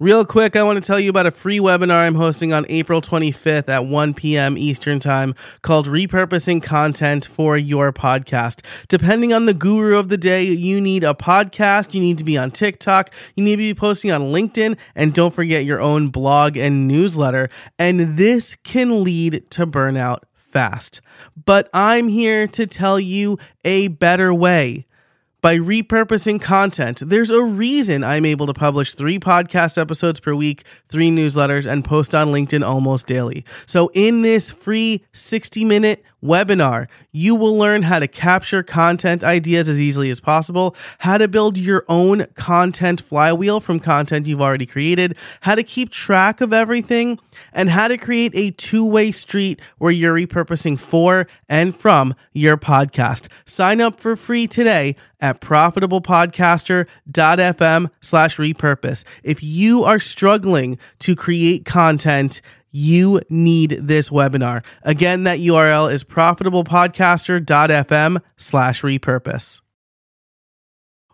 Real quick, I want to tell you about a free webinar I'm hosting on April 25th at 1 p.m. Eastern Time called Repurposing Content for Your Podcast. Depending on the guru of the day, you need a podcast, you need to be on TikTok, you need to be posting on LinkedIn, and don't forget your own blog and newsletter. And this can lead to burnout fast. But I'm here to tell you a better way by repurposing content. There's a reason I'm able to publish three podcast episodes per week, three newsletters, and post on LinkedIn almost daily. So, in this free 60 minute webinar, you will learn how to capture content ideas as easily as possible, how to build your own content flywheel from content you've already created, how to keep track of everything, and how to create a two way street where you're repurposing for and from your podcast. Sign up for free today at profitablepodcaster.fm slash repurpose. If you are struggling to create content, you need this webinar. Again, that URL is profitablepodcaster.fm slash repurpose.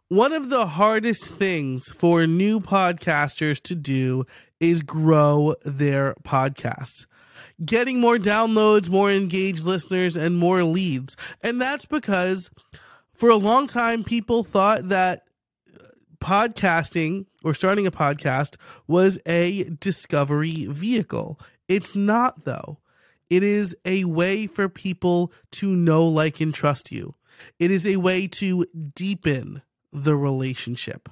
One of the hardest things for new podcasters to do is grow their podcast. Getting more downloads, more engaged listeners, and more leads. And that's because for a long time, people thought that podcasting or starting a podcast was a discovery vehicle. It's not, though. It is a way for people to know, like, and trust you. It is a way to deepen the relationship.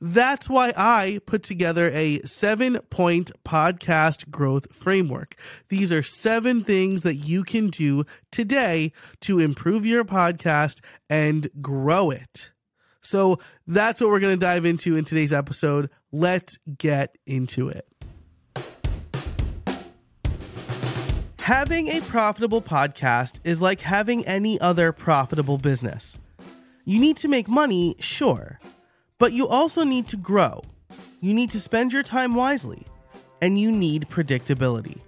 That's why I put together a seven point podcast growth framework. These are seven things that you can do today to improve your podcast and grow it. So that's what we're going to dive into in today's episode. Let's get into it. Having a profitable podcast is like having any other profitable business. You need to make money, sure, but you also need to grow. You need to spend your time wisely, and you need predictability.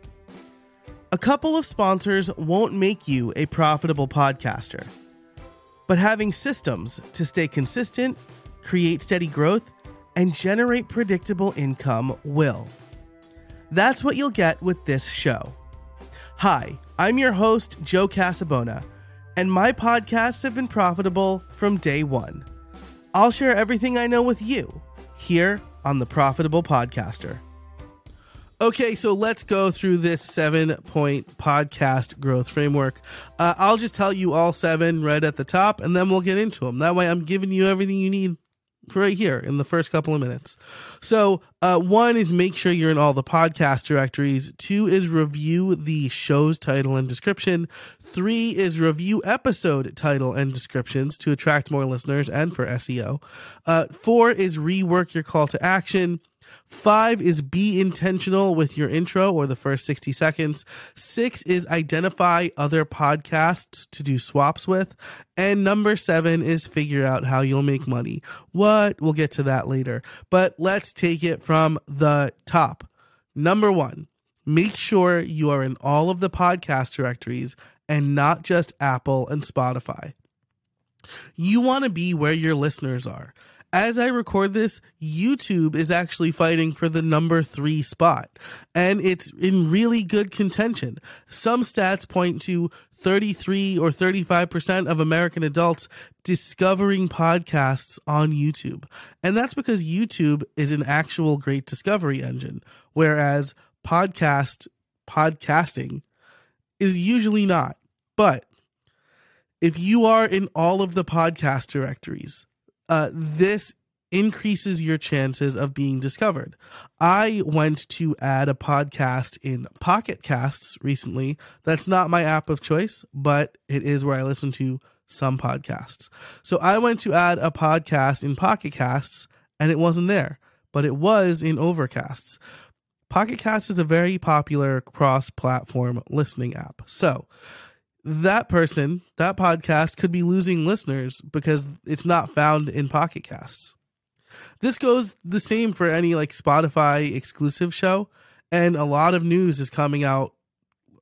A couple of sponsors won't make you a profitable podcaster, but having systems to stay consistent, create steady growth, and generate predictable income will. That's what you'll get with this show. Hi, I'm your host, Joe Casabona, and my podcasts have been profitable from day one. I'll share everything I know with you here on The Profitable Podcaster. Okay, so let's go through this seven point podcast growth framework. Uh, I'll just tell you all seven right at the top, and then we'll get into them. That way, I'm giving you everything you need right here in the first couple of minutes. So, uh, one is make sure you're in all the podcast directories. Two is review the show's title and description. Three is review episode title and descriptions to attract more listeners and for SEO. Uh, four is rework your call to action. Five is be intentional with your intro or the first 60 seconds. Six is identify other podcasts to do swaps with. And number seven is figure out how you'll make money. What? We'll get to that later. But let's take it from the top. Number one, make sure you are in all of the podcast directories and not just Apple and Spotify. You want to be where your listeners are as I record this, YouTube is actually fighting for the number three spot, and it's in really good contention. Some stats point to 33 or 35% of American adults discovering podcasts on YouTube. And that's because YouTube is an actual great discovery engine, whereas podcast podcasting is usually not. But if you are in all of the podcast directories, uh, this increases your chances of being discovered. I went to add a podcast in Pocket Casts recently. That's not my app of choice, but it is where I listen to some podcasts. So I went to add a podcast in Pocket Casts and it wasn't there, but it was in Overcasts. Pocket Cast is a very popular cross platform listening app. So, that person, that podcast could be losing listeners because it's not found in Pocket Casts. This goes the same for any like Spotify exclusive show. And a lot of news is coming out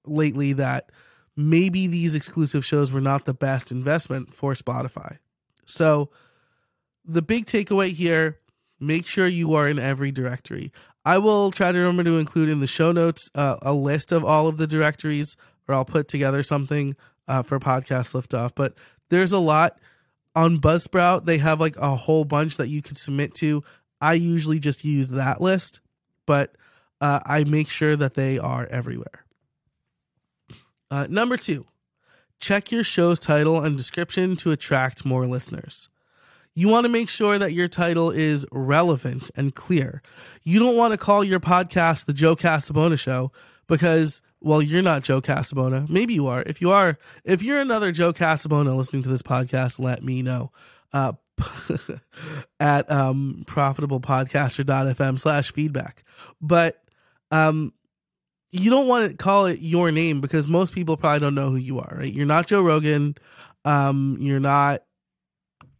lately that maybe these exclusive shows were not the best investment for Spotify. So the big takeaway here make sure you are in every directory. I will try to remember to include in the show notes uh, a list of all of the directories, or I'll put together something uh, for podcast liftoff. But there's a lot on Buzzsprout. They have like a whole bunch that you can submit to. I usually just use that list, but uh, I make sure that they are everywhere. Uh, number two, check your show's title and description to attract more listeners. You want to make sure that your title is relevant and clear. You don't want to call your podcast the Joe Casabona Show because, well, you're not Joe Casabona. Maybe you are. If you are, if you're another Joe Casabona listening to this podcast, let me know. Uh, at um, profitablepodcaster.fm slash feedback. But um, you don't want to call it your name because most people probably don't know who you are, right? You're not Joe Rogan. Um, you're not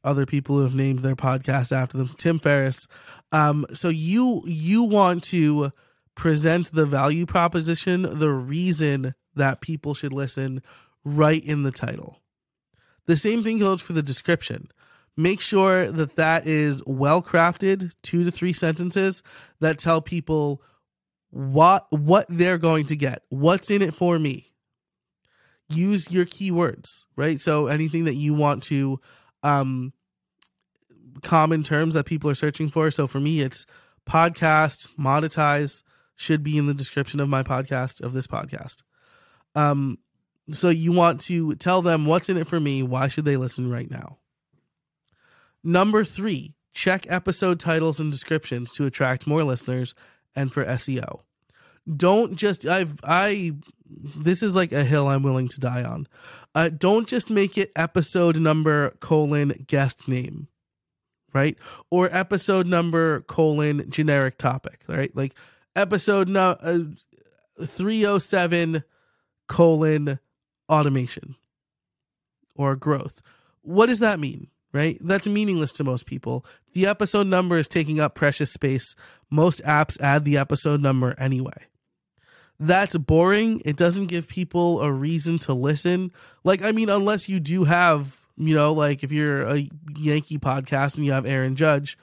other people who have named their podcast after them. Tim Ferriss. Um, so you you want to present the value proposition, the reason that people should listen right in the title. The same thing goes for the description. Make sure that that is well crafted, two to three sentences that tell people what what they're going to get, what's in it for me. Use your keywords, right? So anything that you want to um common terms that people are searching for. So for me it's podcast, monetize should be in the description of my podcast of this podcast. Um so you want to tell them what's in it for me, why should they listen right now? Number 3, check episode titles and descriptions to attract more listeners and for SEO. Don't just I've I this is like a hill I'm willing to die on. Uh, don't just make it episode number colon guest name, right? Or episode number colon generic topic, right? Like episode no, uh, 307 colon automation or growth. What does that mean? right? That's meaningless to most people. The episode number is taking up precious space. Most apps add the episode number anyway. That's boring. It doesn't give people a reason to listen. Like, I mean, unless you do have, you know, like if you're a Yankee podcast and you have Aaron Judge,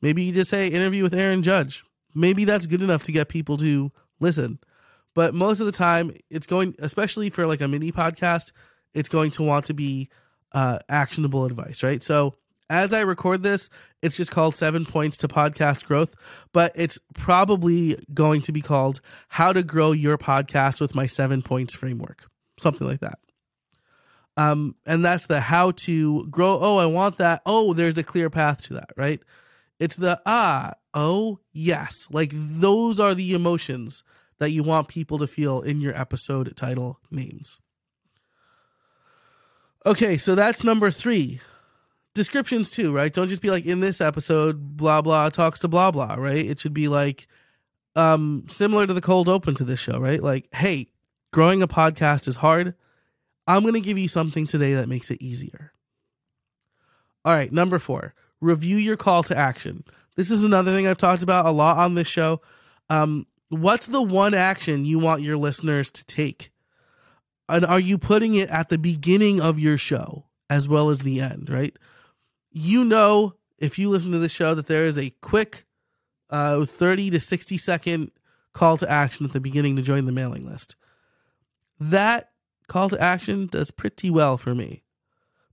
maybe you just say interview with Aaron Judge. Maybe that's good enough to get people to listen. But most of the time, it's going, especially for like a mini podcast, it's going to want to be uh, actionable advice, right? So as I record this, it's just called Seven Points to Podcast Growth, but it's probably going to be called How to Grow Your Podcast with My Seven Points Framework, something like that. Um, and that's the how to grow. Oh, I want that. Oh, there's a clear path to that, right? It's the ah, oh, yes. Like those are the emotions that you want people to feel in your episode title names. Okay, so that's number three. Descriptions too, right? Don't just be like in this episode, blah blah talks to blah blah, right? It should be like um similar to the cold open to this show, right? Like, hey, growing a podcast is hard. I'm gonna give you something today that makes it easier. All right, number four, review your call to action. This is another thing I've talked about a lot on this show. Um, what's the one action you want your listeners to take? and are you putting it at the beginning of your show as well as the end, right? You know, if you listen to the show, that there is a quick uh, 30 to 60 second call to action at the beginning to join the mailing list. That call to action does pretty well for me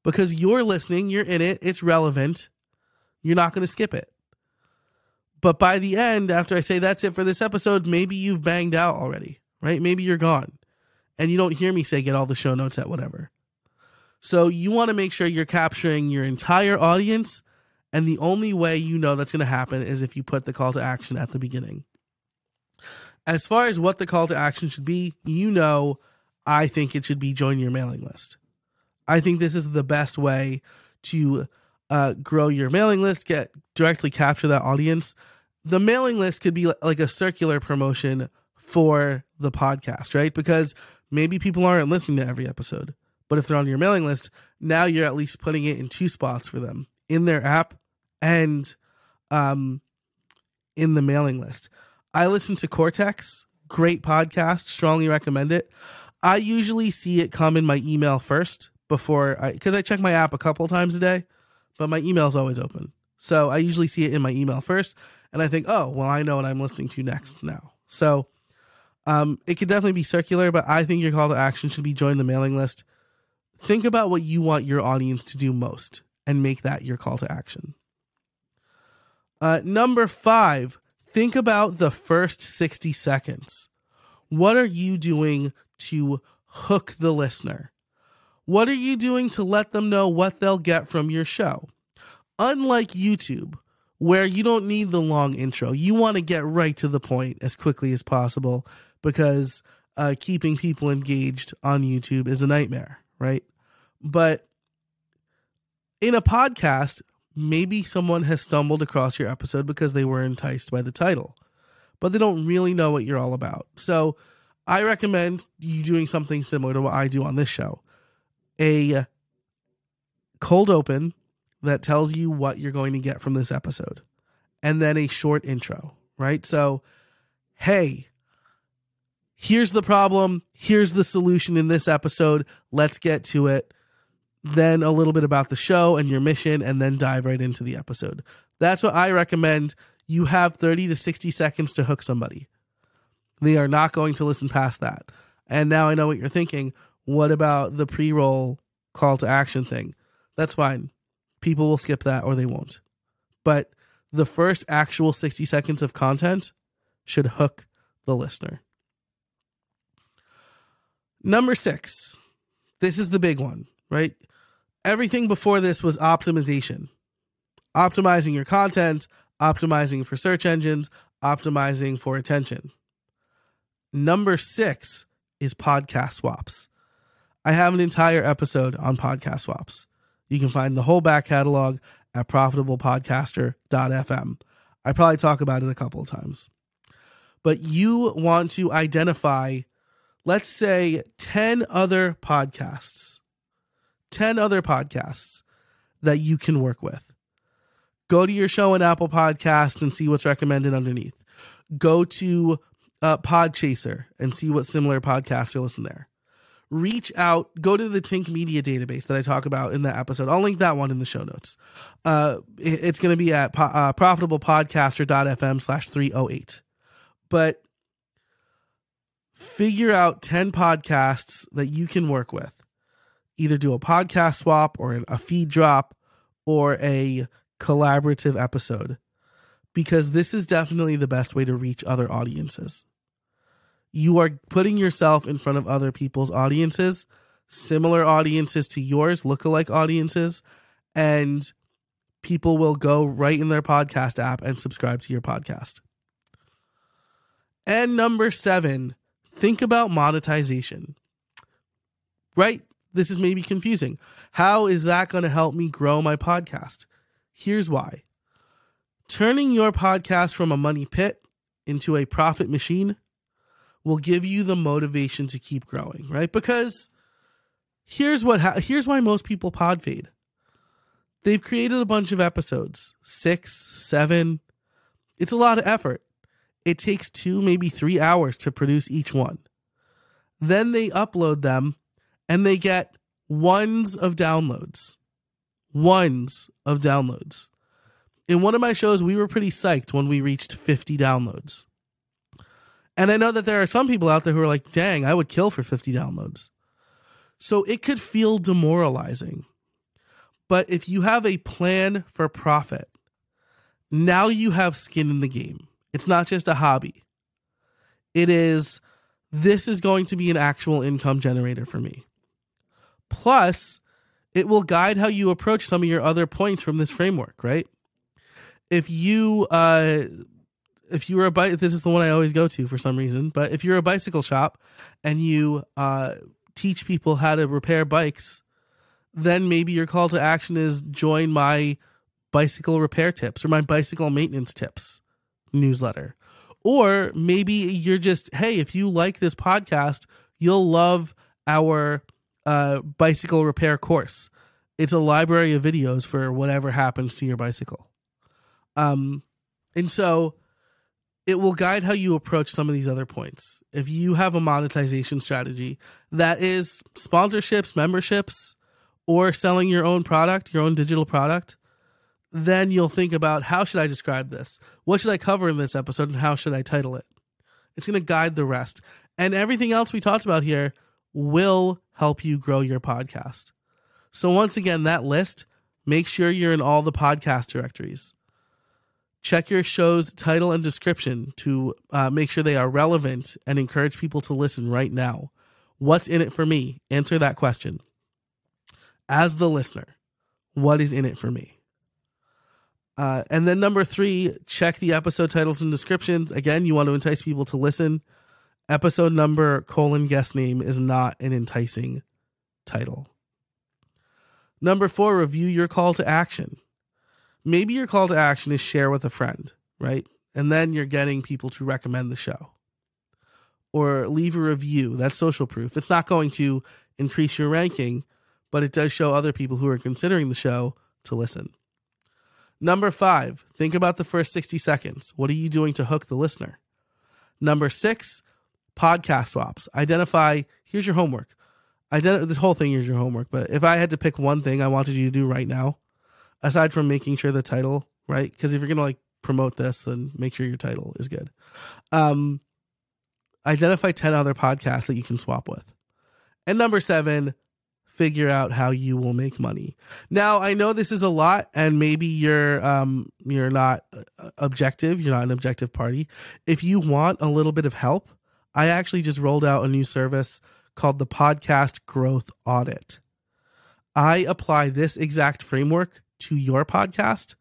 because you're listening, you're in it, it's relevant, you're not going to skip it. But by the end, after I say that's it for this episode, maybe you've banged out already, right? Maybe you're gone and you don't hear me say get all the show notes at whatever. So you want to make sure you're capturing your entire audience. And the only way you know that's going to happen is if you put the call to action at the beginning. As far as what the call to action should be, you know, I think it should be join your mailing list. I think this is the best way to uh, grow your mailing list, get directly capture that audience. The mailing list could be like a circular promotion for the podcast, right? Because maybe people aren't listening to every episode, but if they're on your mailing list, now you're at least putting it in two spots for them in their app and um, in the mailing list. I listen to Cortex, great podcast, strongly recommend it. I usually see it come in my email first before I, because I check my app a couple times a day, but my email is always open. So I usually see it in my email first, and I think, oh, well, I know what I'm listening to next now. So um, it could definitely be circular, but I think your call to action should be join the mailing list. Think about what you want your audience to do most and make that your call to action. Uh, number five, think about the first 60 seconds. What are you doing to hook the listener? What are you doing to let them know what they'll get from your show? Unlike YouTube, where you don't need the long intro, you want to get right to the point as quickly as possible because uh, keeping people engaged on YouTube is a nightmare, right? But in a podcast, maybe someone has stumbled across your episode because they were enticed by the title, but they don't really know what you're all about. So I recommend you doing something similar to what I do on this show a cold open that tells you what you're going to get from this episode, and then a short intro, right? So, hey, here's the problem, here's the solution in this episode. Let's get to it then a little bit about the show and your mission, and then dive right into the episode. That's what I recommend. You have 30 to 60 seconds to hook somebody. They are not going to listen past that. And now I know what you're thinking. What about the pre roll call to action thing? That's fine. People will skip that or they won't. But the first actual 60 seconds of content should hook the listener. Number six. This is the big one, right? everything before this was optimization optimizing your content, optimizing for search engines, optimizing for attention. Number six is podcast swaps. I have an entire episode on podcast swaps. You can find the whole back catalog at profitablepodcaster.fm. I probably talk about it a couple of times. But you want to identify, let's say, 10 other podcasts 10 other podcasts that you can work with. Go to your show in Apple Podcasts and see what's recommended underneath. Go to uh, Podchaser and see what similar podcasts are listed there. Reach out, go to the Tink Media database that I talk about in that episode. I'll link that one in the show notes. Uh, it's going to be at uh, profitablepodcaster.fm slash 308. But figure out 10 podcasts that you can work with either do a podcast swap or a feed drop or a collaborative episode because this is definitely the best way to reach other audiences. You are putting yourself in front of other people's audiences, similar audiences to yours, lookalike audiences, and people will go right in their podcast app and subscribe to your podcast. And number seven, think about monetization. Right? this is maybe confusing. How is that going to help me grow my podcast? Here's why turning your podcast from a money pit into a profit machine will give you the motivation to keep growing, right? Because here's what ha- here's why most people pod fade. They've created a bunch of episodes, six, seven. It's a lot of effort. It takes two, maybe three hours to produce each one. Then they upload them and they get ones of downloads. Ones of downloads. In one of my shows, we were pretty psyched when we reached 50 downloads. And I know that there are some people out there who are like, dang, I would kill for 50 downloads. So it could feel demoralizing. But if you have a plan for profit, now you have skin in the game. It's not just a hobby. It is, this is going to be an actual income generator for me. Plus, it will guide how you approach some of your other points from this framework, right? If you uh if you were a bike this is the one I always go to for some reason, but if you're a bicycle shop and you uh teach people how to repair bikes, then maybe your call to action is join my bicycle repair tips or my bicycle maintenance tips newsletter. Or maybe you're just, hey, if you like this podcast, you'll love our uh, bicycle repair course. It's a library of videos for whatever happens to your bicycle. Um, and so it will guide how you approach some of these other points. If you have a monetization strategy that is sponsorships, memberships, or selling your own product, your own digital product, then you'll think about how should I describe this? What should I cover in this episode and how should I title it? It's going to guide the rest. And everything else we talked about here will help you grow your podcast. So, once again, that list, make sure you're in all the podcast directories. Check your show's title and description to uh, make sure they are relevant and encourage people to listen right now. What's in it for me? Answer that question. As the listener, what is in it for me? Uh, and then number three, check the episode titles and descriptions. Again, you want to entice people to listen. Episode number colon guest name is not an enticing title. Number four, review your call to action. Maybe your call to action is share with a friend, right? And then you're getting people to recommend the show. Or leave a review. That's social proof. It's not going to increase your ranking, but it does show other people who are considering the show to listen. Number five, think about the first 60 seconds. What are you doing to hook the listener? Number six, podcast swaps. Identify, here's your homework. Ident- this whole thing is your homework, but if I had to pick one thing I wanted you to do right now, aside from making sure the title, right? Because if you're going to like promote this, then make sure your title is good. Um, identify 10 other podcasts that you can swap with. And number seven, figure out how you will make money. Now, I know this is a lot and maybe you're um you're not uh, objective, you're not an objective party. If you want a little bit of help, I actually just rolled out a new service called the Podcast Growth Audit. I apply this exact framework to your podcast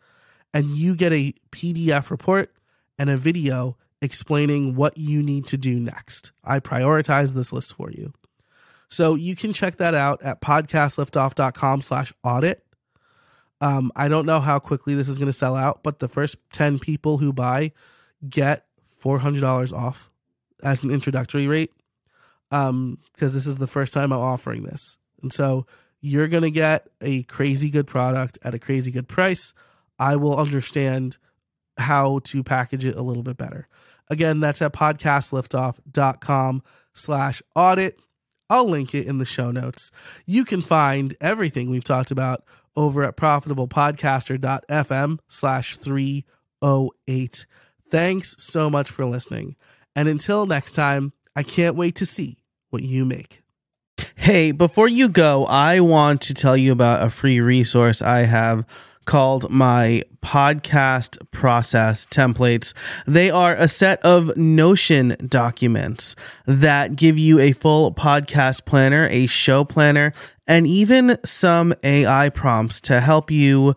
and you get a PDF report and a video explaining what you need to do next. I prioritize this list for you. So you can check that out at podcastliftoff.com slash audit. Um, I don't know how quickly this is going to sell out, but the first 10 people who buy get $400 off as an introductory rate. Um, because this is the first time I'm offering this. And so you're going to get a crazy good product at a crazy good price. I will understand how to package it a little bit better. Again, that's at podcastliftoff.com slash audit. I'll link it in the show notes. You can find everything we've talked about over at profitablepodcaster.fm slash 308. Thanks so much for listening. And until next time, I can't wait to see what you make. Hey, before you go, I want to tell you about a free resource I have called my podcast process templates. They are a set of Notion documents that give you a full podcast planner, a show planner, and even some AI prompts to help you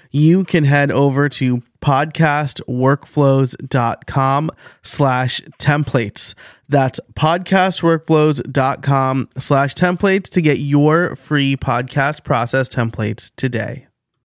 you can head over to podcastworkflows.com slash templates. That's podcastworkflows.com slash templates to get your free podcast process templates today.